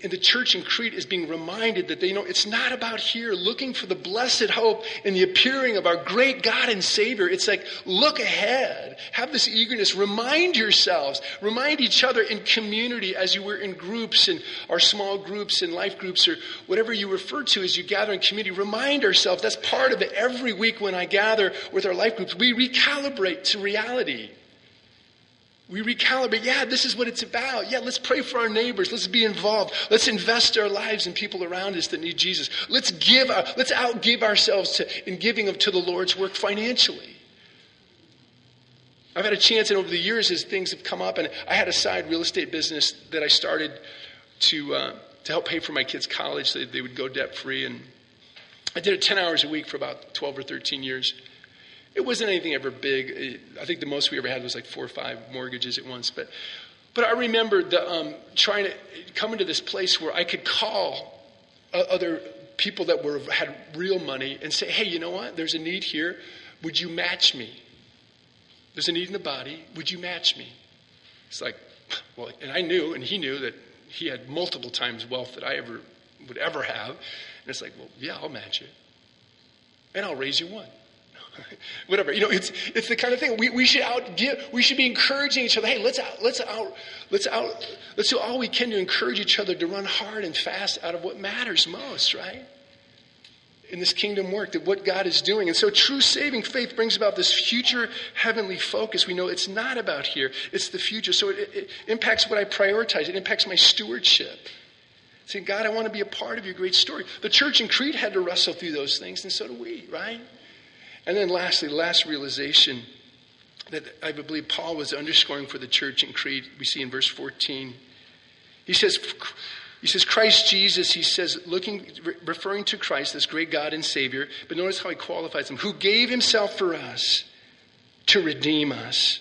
in the church in Crete is being reminded that they know it's not about here looking for the blessed hope and the appearing of our great God and Savior. It's like, look ahead. Have this eagerness. Remind yourselves. Remind each other in community as you were in groups and our small groups and life groups or whatever you refer to as you gather in community. Remind ourselves. That's part of it. Every week when I gather with our life groups, we recalibrate to reality. We recalibrate. Yeah, this is what it's about. Yeah, let's pray for our neighbors. Let's be involved. Let's invest our lives in people around us that need Jesus. Let's give. Our, let's outgive ourselves to, in giving to the Lord's work financially. I've had a chance, and over the years, as things have come up, and I had a side real estate business that I started to uh, to help pay for my kids' college. So they would go debt free, and I did it ten hours a week for about twelve or thirteen years. It wasn't anything ever big. I think the most we ever had was like four or five mortgages at once. But, but I remember the, um, trying to come into this place where I could call other people that were had real money and say, "Hey, you know what? There's a need here. Would you match me? There's a need in the body. Would you match me?" It's like, well, and I knew, and he knew that he had multiple times wealth that I ever would ever have. And it's like, well, yeah, I'll match it, and I'll raise you one. Whatever. You know, it's, it's the kind of thing we, we should out give, we should be encouraging each other. Hey, let's out, let's out, let's out, let's do all we can to encourage each other to run hard and fast out of what matters most, right? In this kingdom work, that what God is doing. And so true saving faith brings about this future heavenly focus. We know it's not about here, it's the future. So it, it impacts what I prioritize, it impacts my stewardship. Saying, God, I want to be a part of your great story. The church in Crete had to wrestle through those things, and so do we, right? And then lastly, last realization that I believe Paul was underscoring for the church in Crete, we see in verse 14. He says, he says, Christ Jesus, he says, looking, referring to Christ, this great God and Savior, but notice how he qualifies him, who gave himself for us to redeem us,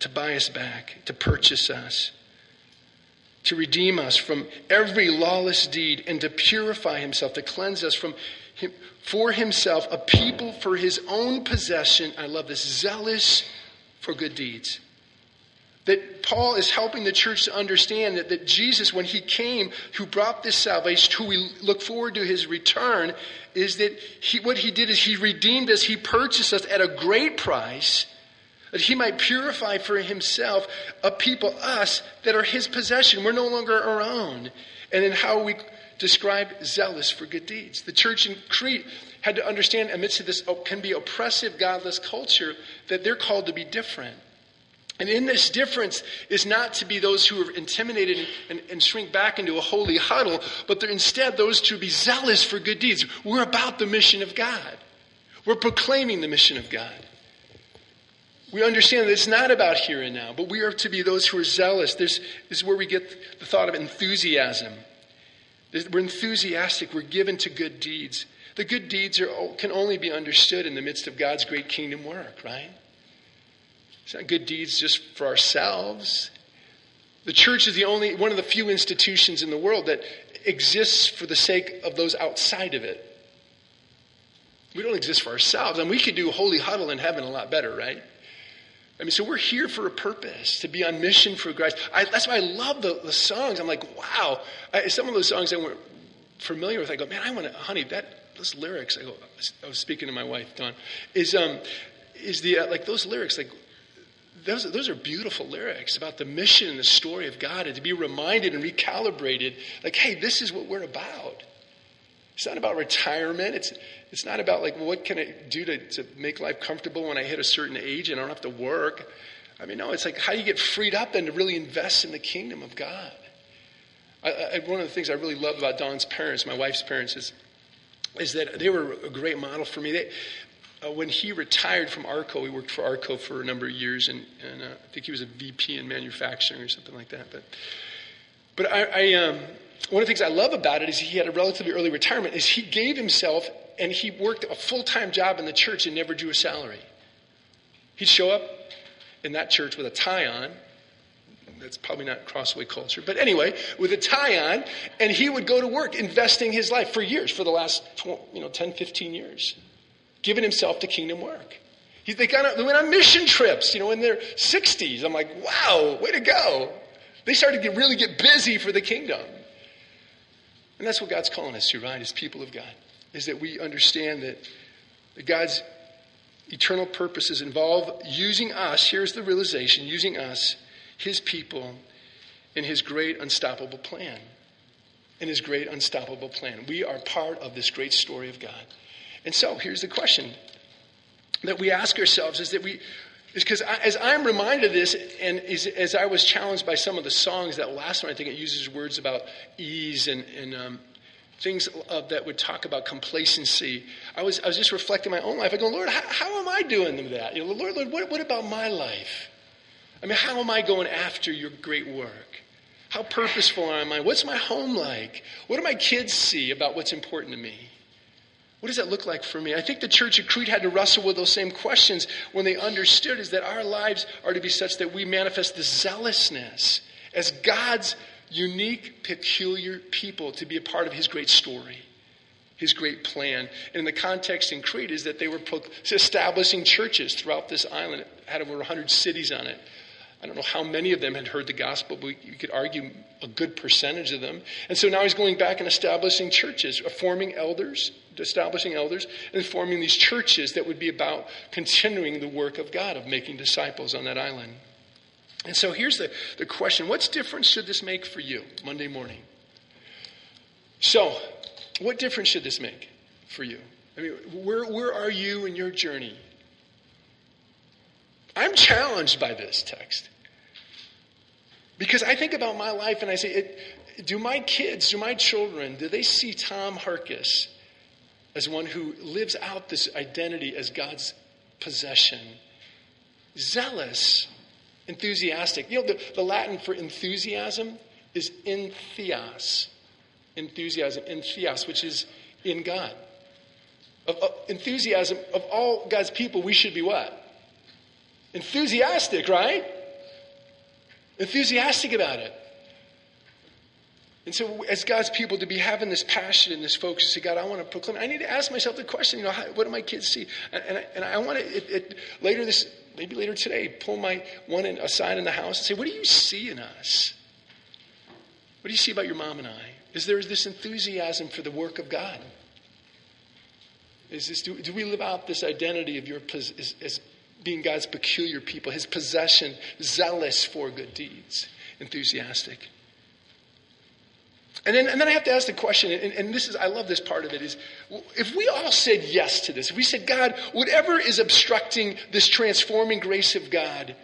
to buy us back, to purchase us, to redeem us from every lawless deed, and to purify himself, to cleanse us from for himself a people for his own possession. I love this zealous for good deeds. That Paul is helping the church to understand that, that Jesus, when he came, who brought this salvation, who we look forward to his return, is that he, what he did is he redeemed us, he purchased us at a great price, that he might purify for himself a people, us, that are his possession. We're no longer our own. And in how we describe zealous for good deeds. The church in Crete had to understand, amidst this can be oppressive, godless culture, that they're called to be different. And in this difference is not to be those who are intimidated and, and, shrink back into a holy huddle, but they're instead those to be zealous for good deeds. We're about the mission of God. We're proclaiming the mission of God. We understand that it's not about here and now, but we are to be those who are zealous. This is where we get the thought of enthusiasm. We're enthusiastic. We're given to good deeds. The good deeds are, oh, can only be understood in the midst of God's great kingdom work, right? It's not good deeds just for ourselves. The church is the only one of the few institutions in the world that exists for the sake of those outside of it. We don't exist for ourselves, and we could do holy huddle in heaven a lot better, right? I mean, so we're here for a purpose, to be on mission for Christ. I, that's why I love the, the songs. I'm like, wow. I, some of those songs I weren't familiar with, I go, man, I want to, honey, that those lyrics. I go, I was speaking to my wife, Dawn, is um, is the uh, like those lyrics like. Those, those are beautiful lyrics about the mission and the story of God, and to be reminded and recalibrated, like, hey, this is what we're about. It's not about retirement. It's, it's not about like, what can I do to, to make life comfortable when I hit a certain age and I don't have to work. I mean, no, it's like how do you get freed up then to really invest in the kingdom of God? I, I, one of the things I really love about Dawn's parents, my wife's parents, is, is that they were a great model for me. They, uh, when he retired from Arco, he worked for Arco for a number of years, and, and uh, I think he was a VP in manufacturing or something like that. But, but I, I um, one of the things I love about it is he had a relatively early retirement, is he gave himself and he worked a full-time job in the church and never drew a salary. He'd show up in that church with a tie on. That's probably not Crossway culture, but anyway, with a tie on, and he would go to work investing his life for years, for the last you know 10, 15 years, giving himself to kingdom work. He, they, of, they went on mission trips, you know, in their 60s. I'm like, wow, way to go. They started to really get busy for the kingdom. And that's what God's calling us to, right, as people of God, is that we understand that God's eternal purposes involve using us, here's the realization, using us, his people, in his great unstoppable plan. In his great unstoppable plan. We are part of this great story of God. And so here's the question that we ask ourselves is that we because as I'm reminded of this, and as, as, I was challenged by some of the songs, that last one, I think it uses words about ease and, and um, things that would talk about complacency. I was, I was just reflecting my own life. I go, Lord, how, how am I doing that? You know, Lord, Lord, what, what about my life? I mean, how am I going after your great work? How purposeful am I? What's my home like? What do my kids see about what's important to me? What does that look like for me? I think the church at Crete had to wrestle with those same questions when they understood is that our lives are to be such that we manifest the zealousness as God's unique, peculiar people to be a part of his great story, his great plan. And in the context in Crete is that they were establishing churches throughout this island. It had over 100 cities on it. I don't know how many of them had heard the gospel, but you could argue a good percentage of them. And so now he's going back and establishing churches, uh, forming elders, establishing elders, and forming these churches that would be about continuing the work of God, of making disciples on that island. And so here's the, the question What difference should this make for you Monday morning? So, what difference should this make for you? I mean, where, where are you in your journey? I'm challenged by this text. Because I think about my life and I say, it, do my kids, do my children, do they see Tom Harkis as one who lives out this identity as God's possession? Zealous, enthusiastic. You know, the, the Latin for enthusiasm is entheos. Enthusiasm, entheos, which is in God. Of, of, enthusiasm of all God's people, we should be what? Enthusiastic, right? Enthusiastic about it. And so, as God's people, to be having this passion and this focus, to say, God, I want to proclaim. I need to ask myself the question, you know, how, what do my kids see? And, and, I, and I want to, it, it, later this, maybe later today, pull my one in, aside in the house and say, what do you see in us? What do you see about your mom and I? Is there this enthusiasm for the work of God? Is this, do, do we live out this identity of your, as, as being God's peculiar people, his possession, zealous for good deeds, enthusiastic. And then, and then I have to ask the question, and, and, this is, I love this part of it, is if we all said yes to this, if we said, God, whatever is obstructing this transforming grace of God,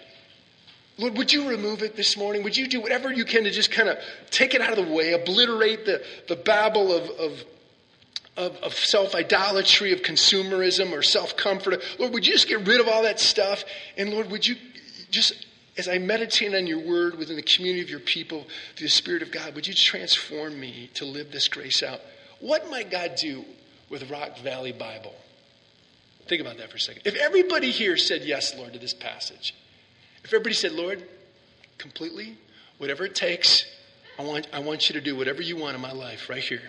Lord, would you remove it this morning? Would you do whatever you can to just kind of take it out of the way, obliterate the, the babble of, of of, of self idolatry, of consumerism, or self comfort. Lord, would you just get rid of all that stuff? And Lord, would you just, as I meditate on your word within the community of your people, through the Spirit of God, would you transform me to live this grace out? What might God do with Rock Valley Bible? Think about that for a second. If everybody here said yes, Lord, to this passage, if everybody said, Lord, completely, whatever it takes, I want, I want you to do whatever you want in my life right here.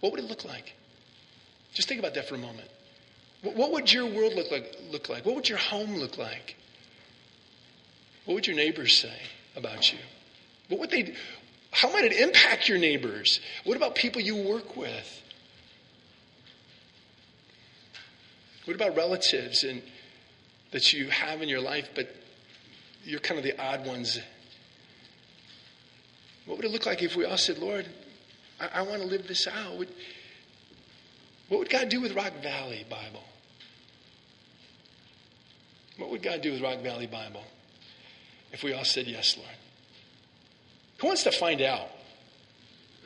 What would it look like? Just think about that for a moment. What would your world look like? Look like? What would your home look like? What would your neighbors say about you? What would they? How might it impact your neighbors? What about people you work with? What about relatives and that you have in your life, but you're kind of the odd ones? What would it look like if we all said, Lord, I, I want to live this out. What, what would God do with Rock Valley Bible? What would God do with Rock Valley Bible if we all said yes, Lord? Who wants to find out?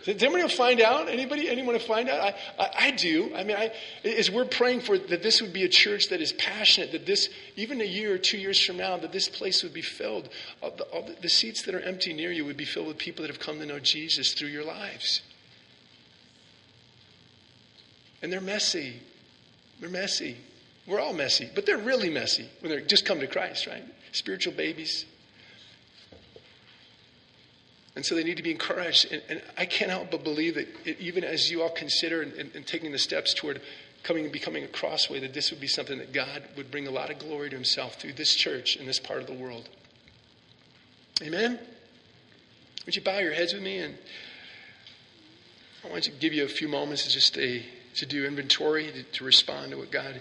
Does anybody find out? Anybody? Anyone to find out? I, I, I, do. I mean, I, as we're praying for that, this would be a church that is passionate. That this, even a year or two years from now, that this place would be filled. All the, all the, the seats that are empty near you would be filled with people that have come to know Jesus through your lives. And they're messy. They're messy. We're all messy, but they're really messy when they just come to Christ, right? Spiritual babies. And so they need to be encouraged. And, and I can't help but believe that it, even as you all consider and, and, and, taking the steps toward coming and becoming a Crossway, that this would be something that God would bring a lot of glory to himself through this church in this part of the world. Amen? Would you bow your heads with me? And I want to give you a few moments to just stay to do inventory, to, to respond to what God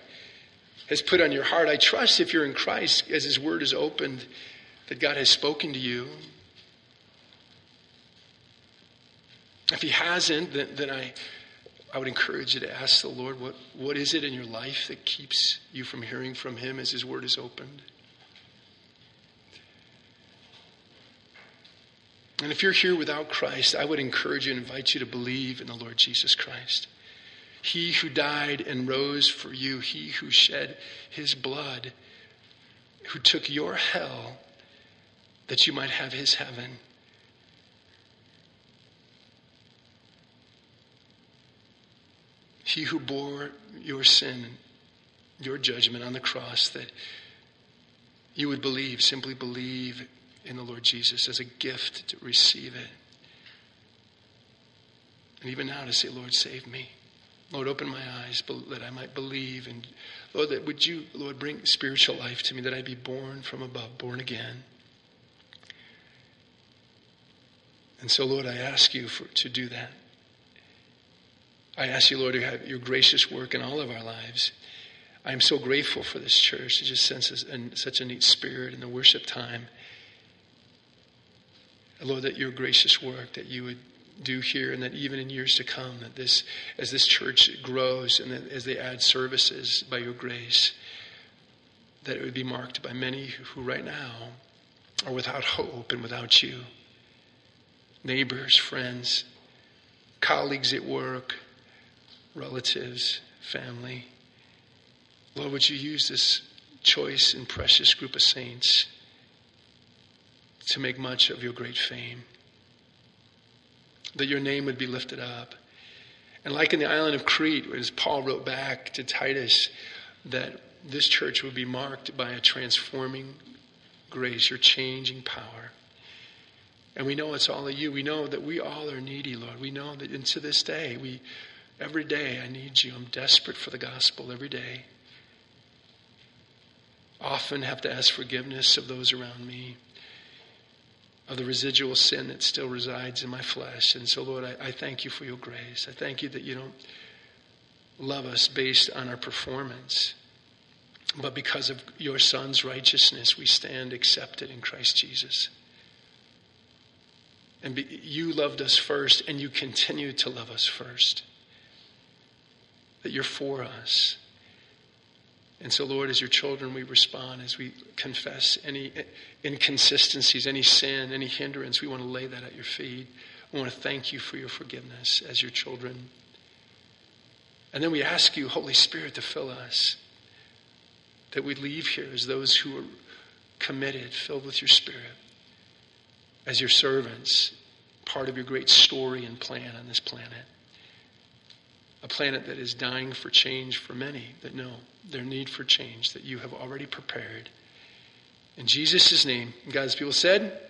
has put on your heart. I trust if you're in Christ, as His Word is opened, that God has spoken to you. If He hasn't, then, then I, I would encourage you to ask the Lord, what, what is it in your life that keeps you from hearing from Him as His Word is opened? And if you're here without Christ, I would encourage you and invite you to believe in the Lord Jesus Christ. He who died and rose for you, he who shed his blood, who took your hell that you might have his heaven. He who bore your sin, your judgment on the cross, that you would believe, simply believe in the Lord Jesus as a gift to receive it. And even now to say, Lord, save me. Lord, open my eyes that I might believe. And Lord, that would you, Lord, bring spiritual life to me, that I'd be born from above, born again. And so, Lord, I ask you for, to do that. I ask you, Lord, to have your gracious work in all of our lives. I am so grateful for this church. It just senses and such a neat spirit in the worship time. Lord, that your gracious work that you would do here and that even in years to come, that this, as this church grows and as they add services by your grace, that it would be marked by many who right now are without hope and without you. Neighbors, friends, colleagues at work, relatives, family. Lord, would you use this choice and precious group of saints to make much of your great fame? That your name would be lifted up. And like in the island of Crete, as Paul wrote back to Titus, that this church would be marked by a transforming grace, your changing power. And we know it's all of you. We know that we all are needy, Lord. We know that, and to this day, we every day I need you. I'm desperate for the gospel every day. Often have to ask forgiveness of those around me, of the residual sin that still resides in my flesh. And so, Lord, I, I thank you for your grace. I thank you that you don't love us based on our performance. But because of your Son's righteousness, we stand accepted in Christ Jesus. And be, you loved us first, and you continue to love us first. That you're for us. And so, Lord, as your children, we respond as we confess any inconsistencies, any sin, any hindrance. We want to lay that at your feet. We want to thank you for your forgiveness as your children. And then we ask you, Holy Spirit, to fill us that we leave here as those who are committed, filled with your Spirit, as your servants, part of your great story and plan on this planet. A planet that is dying for change for many that know their need for change that you have already prepared. In Jesus' name, God's people said,